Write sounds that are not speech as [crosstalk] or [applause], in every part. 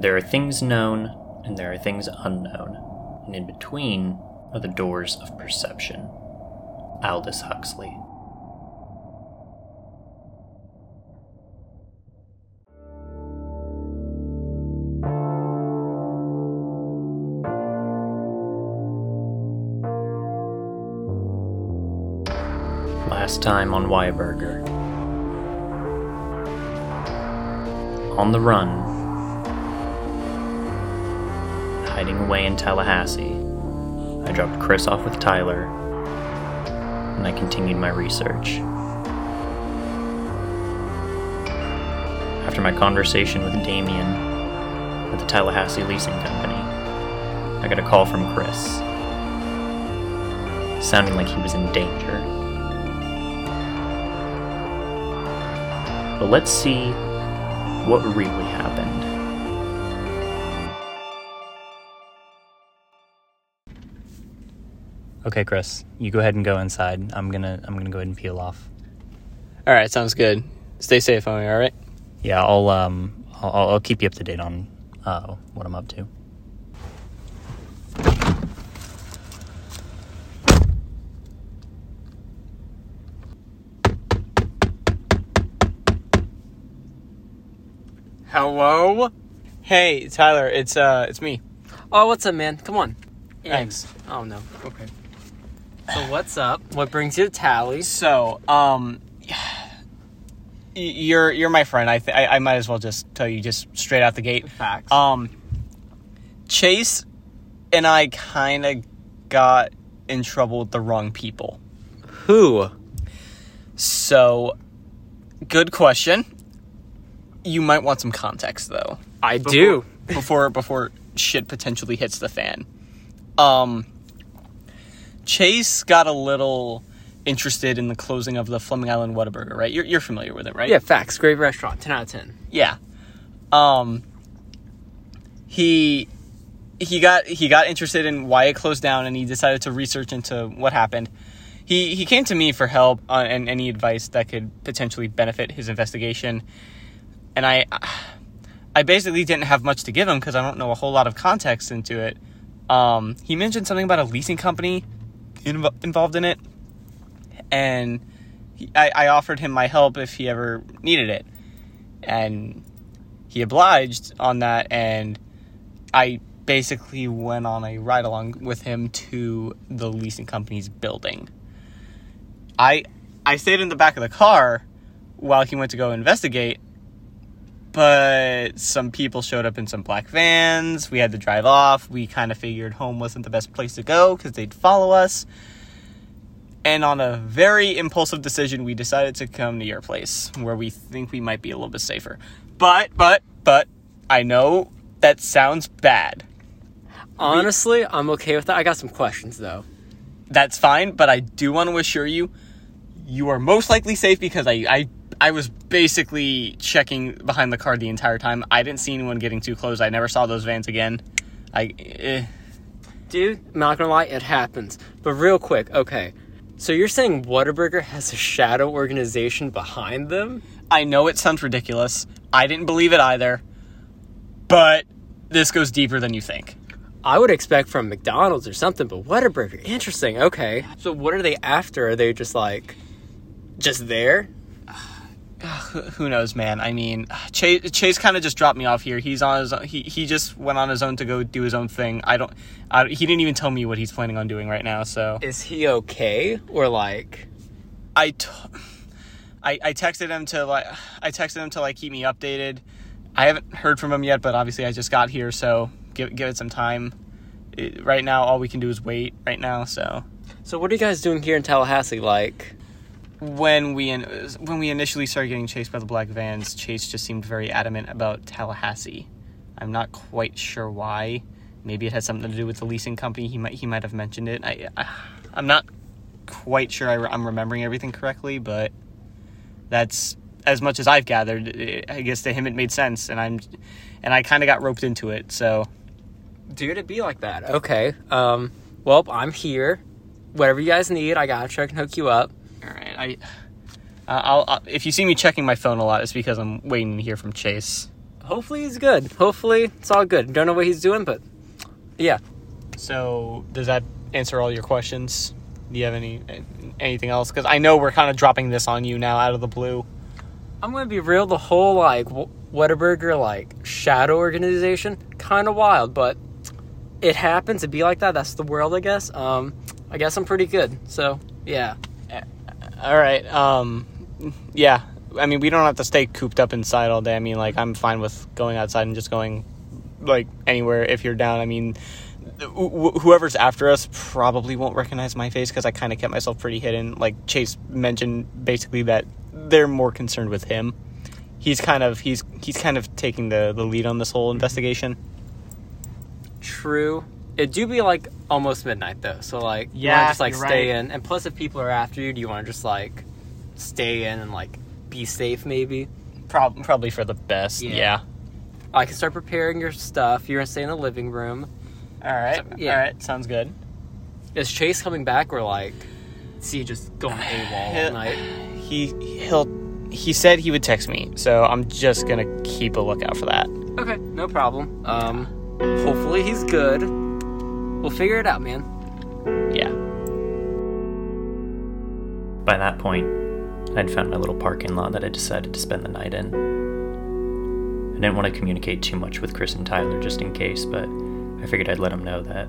There are things known and there are things unknown, and in between are the doors of perception. Aldous Huxley. Last time on WhyABurger. On the run, away in Tallahassee, I dropped Chris off with Tyler, and I continued my research. After my conversation with Damien at the Tallahassee Leasing Company, I got a call from Chris, sounding like he was in danger. But let's see what really happened. Okay, Chris, you go ahead and go inside. I'm gonna I'm gonna go ahead and peel off. All right, sounds good. Stay safe, homie. All right. Yeah, I'll um I'll, I'll keep you up to date on uh, what I'm up to. Hello. Hey, Tyler. It's uh, it's me. Oh, what's up, man? Come on. Thanks. Oh no. Okay. So what's up? What brings you to Tally? So, um, you're you're my friend. I th- I, I might as well just tell you just straight out the gate. Facts. Um, Chase and I kind of got in trouble with the wrong people. Who? So, good question. You might want some context though. I before- do. before before shit potentially hits the fan. Um, Chase got a little interested in the closing of the Fleming Island Whataburger, right? You're you're familiar with it, right? Yeah, facts. Great restaurant. Ten out of ten. Yeah. Um. He he got he got interested in why it closed down, and he decided to research into what happened. He he came to me for help on, and any advice that could potentially benefit his investigation, and I I basically didn't have much to give him because I don't know a whole lot of context into it. Um, he mentioned something about a leasing company inv- involved in it, and he, I, I offered him my help if he ever needed it, and he obliged on that, and I basically went on a ride along with him to the leasing company's building. I I stayed in the back of the car while he went to go investigate, but some people showed up in some black vans. We had to drive off. We kind of figured home wasn't the best place to go because they'd follow us. And on a very impulsive decision, we decided to come to your place where we think we might be a little bit safer. But, but, but, I know that sounds bad. Honestly, I'm okay with that. I got some questions though. That's fine, but I do want to assure you, you are most likely safe because I, I, I was basically checking behind the car the entire time. I didn't see anyone getting too close. I never saw those vans again. I, eh. Dude, I'm not gonna lie, it happens. But real quick, okay. So you're saying Whataburger has a shadow organization behind them? I know it sounds ridiculous. I didn't believe it either. But this goes deeper than you think. I would expect from McDonald's or something, but Whataburger, interesting. Okay. So what are they after? Are they just like, just there? [sighs] Who knows, man? I mean, Chase, Chase kind of just dropped me off here. He's on his he he just went on his own to go do his own thing. I don't I, he didn't even tell me what he's planning on doing right now. So Is he okay or like? I, t- I I texted him to like I texted him to like keep me updated. I haven't heard from him yet, but obviously I just got here, so give give it some time. It, right now, all we can do is wait. Right now, so So what are you guys doing here in Tallahassee? Like, when we in, when we initially started getting chased by the black vans, Chase just seemed very adamant about Tallahassee. I'm not quite sure why. Maybe it has something to do with the leasing company. He might he might have mentioned it. I, I I'm not quite sure I, am remembering everything correctly, but that's as much as I've gathered. I guess to him it made sense, and I'm and I kind of got roped into it. So dude, it'd be like that. Okay. Um. Well, I'm here. Whatever you guys need, I got. I can hook you up. I. Uh, I'll, I'll if you see me checking my phone a lot, it's because I'm waiting to hear from Chase. hopefully he's good. Hopefully it's all good. Don't know what he's doing, but yeah. So does that answer all your questions? Do you have any anything else? Because I know we're kind of dropping this on you now out of the blue. I'm gonna be real. The whole like Wh- Whataburger like shadow organization, kind of wild, but it happens to be like that. That's the world, I guess. Um, I guess I'm pretty good. So yeah. All right. Um, yeah. I mean, we don't have to stay cooped up inside all day. I mean, like I'm fine with going outside and just going like anywhere if you're down. I mean, wh- whoever's after us probably won't recognize my face because I kind of kept myself pretty hidden. Like Chase mentioned, basically that they're more concerned with him. He's kind of he's he's kind of taking the the lead on this whole investigation. True. It do be like almost midnight though, so like you Yeah, wanna just like stay right. in. And plus, if people are after you, do you want to just like stay in and like be safe? Maybe. Prob- probably for the best. Yeah. Yeah. I can start preparing your stuff. You're gonna stay in the living room. All right. So, yeah. All right. Sounds good. Is Chase coming back or like is he just going [sighs] AWOL all night? He he'll he said he would text me, so I'm just gonna keep a lookout for that. Okay, no problem. Um, hopefully he's good. We'll figure it out, man. Yeah. By that point, I'd found my little parking lot that I decided to spend the night in. I didn't want to communicate too much with Chris and Tyler just in case, but I figured I'd let them know that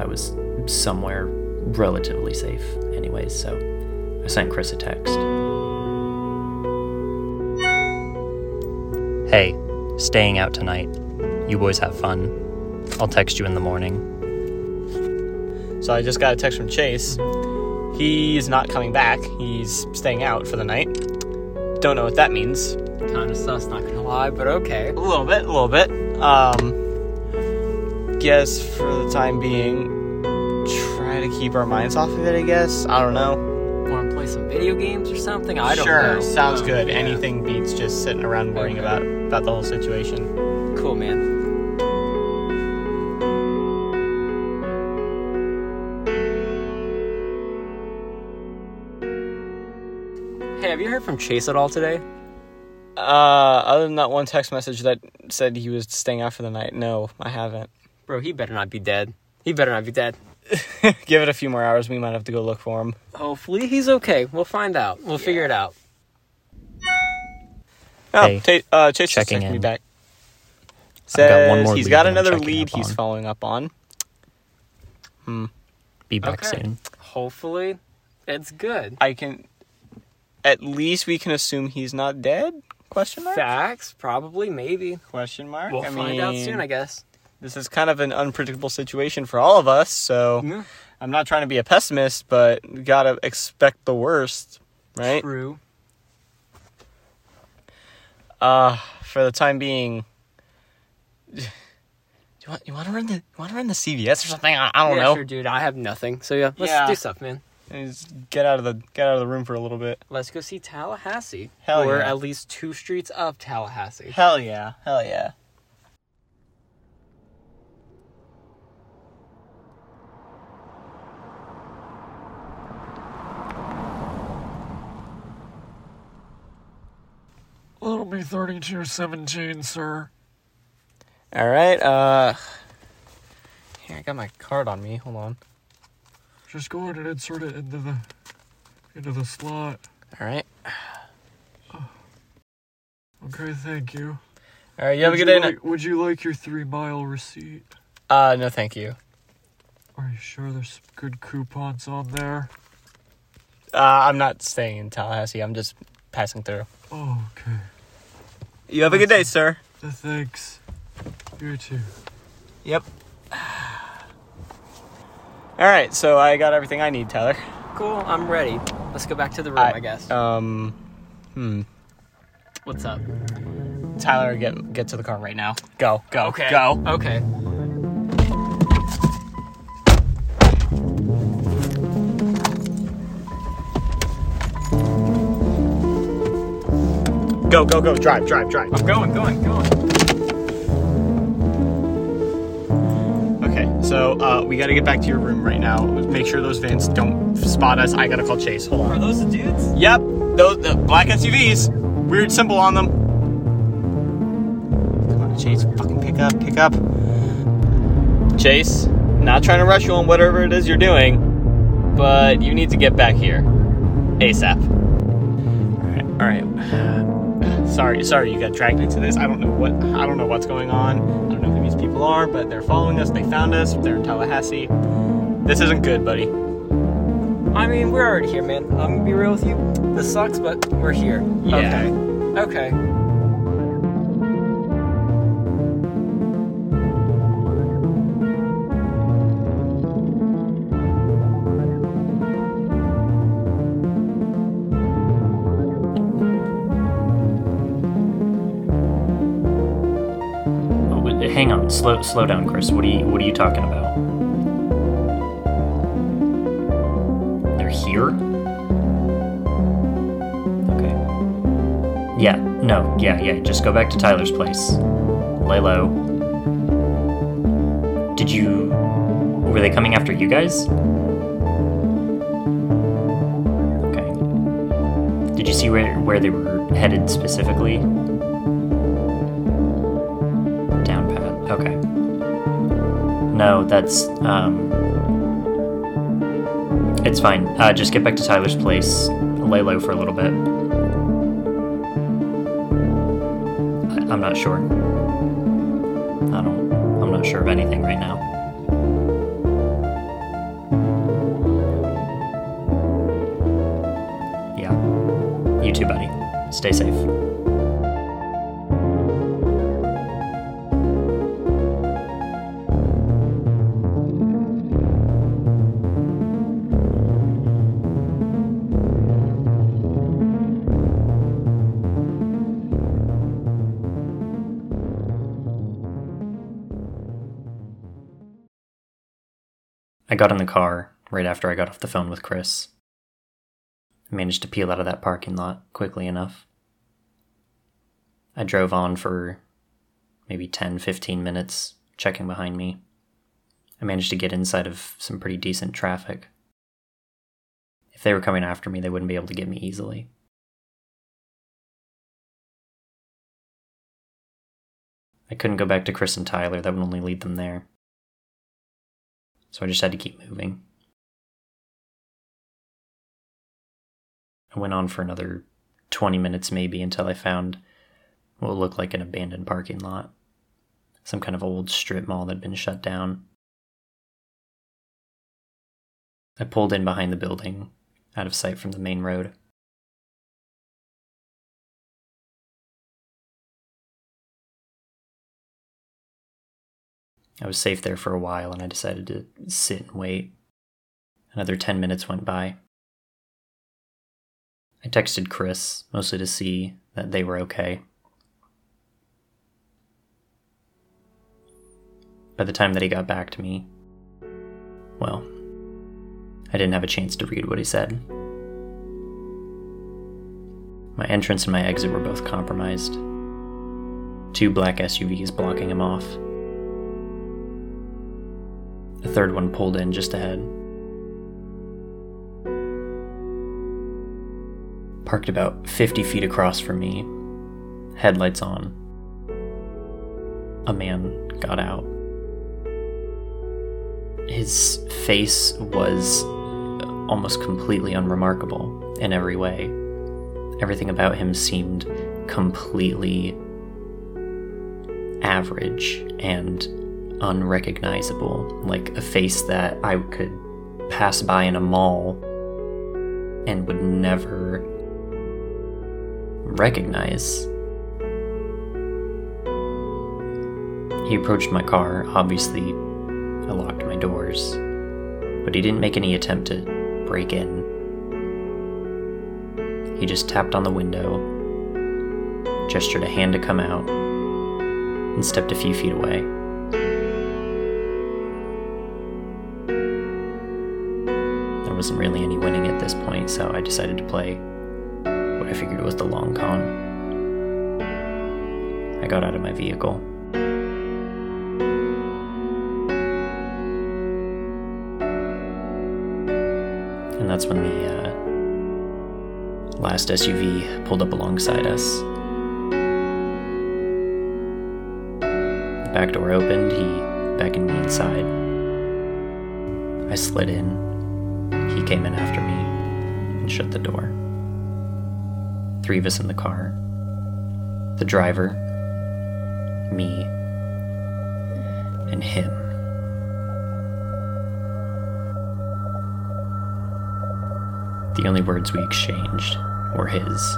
I was somewhere relatively safe, anyways, so I sent Chris a text. Hey, staying out tonight. You boys have fun. I'll text you in the morning. So I just got a text from Chase. He's not coming back. He's staying out for the night. Don't know what that means. Kind of sus, not gonna lie, but okay. A little bit, a little bit. Um guess for the time being try to keep our minds off of it, I guess. I don't know. Want to play some video games or something? I don't sure, know. Sure, sounds Oh, good. yeah. Anything beats just sitting around worrying Okay. about about the whole situation. Cool, man. You heard from Chase at all today? Uh, other than that one text message that said he was staying out for the night, no, I haven't. Bro, he better not be dead. He better not be dead. [laughs] Give it a few more hours. We might have to go look for him. Hopefully he's okay. We'll find out. We'll figure it out. Oh, Hey, Ta- uh, Chase just checking texted me back. I've got one Says more he's lead got another lead he's following up on. Hmm. Be back Okay. soon. Hopefully it's good. I can, at least we can assume he's not dead. Question mark. Facts, probably, maybe. Question mark. We'll I find out soon, I guess. This is kind of an unpredictable situation for all of us, so Yeah. I'm not trying to be a pessimist, but gotta expect the worst, right? True. Uh, for the time being, [sighs] you want you want to run the you want to run the CVS or something? I, I don't yeah, know. sure, dude. I have nothing. So yeah, let's Yeah. do stuff, man. And Just get out of the get out of the room for a little bit. Let's go see Tallahassee. Hell or yeah. at least two streets of Tallahassee. Hell yeah, hell yeah. That'll be thirty-two seventeen, sir. All right. Uh, here I got my card on me. Hold on. Just go ahead and insert it into the into the slot. All right. [sighs] Okay, thank you. All right. You have a Would good day. like, Would you like your three-mile receipt? Uh, no, thank you. Are you sure there's good coupons on there? Uh, I'm not staying in Tallahassee. I'm just passing through. Oh, okay. You have a good day, sir. Thanks. You too. Yep. All right. So I got everything I need, Tyler. Cool, I'm ready. Let's go back to the room, I, guess. Um. Hmm. What's up? Tyler, get get to the car right now. Go. Go. Okay. Go. Okay. Go. Go. Go. Drive. Drive. Drive. I'm going, going, going. So uh, we got to get back to your room right now. Make sure those vans don't spot us. I gotta call Chase. Hold on. Are those the dudes? Yep, those the black SUVs. Weird symbol on them. Come on, Chase, fucking pick up, pick up. Chase, not trying to rush you on whatever it is you're doing, but you need to get back here. ASAP. Alright, alright. Sorry, sorry you got dragged into this. I don't know what I don't know what's going on. I don't know who these people are, but they're following us. They found us. They're in Tallahassee. This isn't good, buddy. I mean, we're already here, man. I'm gonna be real with you. This sucks, but we're here. Yeah. Okay. Okay. Hang on, slow slow down, Chris. What are you what are you talking about? They're here? Okay. Yeah, no, yeah, yeah. Just go back to Tyler's place. Lay low. Did you were they coming after you guys? Okay. Did you see where where they were headed specifically? Okay. No, that's um. It's fine. Uh, just get back to Tyler's place. Lay low for a little bit. I, I'm not sure. I don't. I'm not sure of anything right now. Yeah. You too, buddy. Stay safe. Got in the car right after I got off the phone with Chris. I managed to peel out of that parking lot quickly enough. I drove on for maybe 10, 15 minutes, checking behind me. I managed to get inside of some pretty decent traffic. If they were coming after me, they wouldn't be able to get me easily. I couldn't go back to Chris and Tyler, that would only lead them there. So I just had to keep moving. I went on for another 20 minutes maybe until I found what looked like an abandoned parking lot. Some kind of old strip mall that had been shut down. I pulled in behind the building, out of sight from the main road. I was safe there for a while and I decided to sit and wait. Another 10 minutes went by. I texted Chris, mostly to see that they were okay. By the time that he got back to me, well, I didn't have a chance to read what he said. My entrance and my exit were both compromised. Two black SUVs blocking him off. The third one pulled in just ahead. Parked about 50 feet across from me, headlights on. A man got out. His face was almost completely unremarkable in every way. Everything about him seemed completely average and unrecognizable, like a face that I could pass by in a mall and would never recognize. He approached my car. Obviously, I locked my doors, but he didn't make any attempt to break in. He just tapped on the window, gestured a hand to come out, and stepped a few feet away. Wasn't really any winning at this point, so I decided to play what I figured was the long con. I got out of my vehicle. And that's when the uh, last SUV pulled up alongside us. The back door opened, he beckoned me inside. I slid in. He came in after me and shut the door. Three of us in the car the driver, me, and him. The only words we exchanged were his.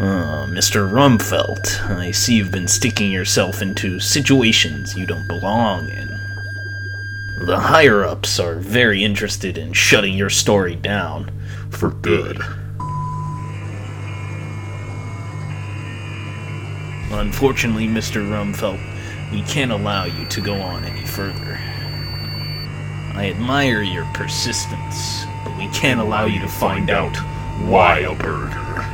Oh, Mr. Rumfelt, I see you've been sticking yourself into situations you don't belong in. The higher ups are very interested in shutting your story down for good. Unfortunately, Mr. Rumfelt, we can't allow you to go on any further. I admire your persistence, but we can't allow you to find out why a burger.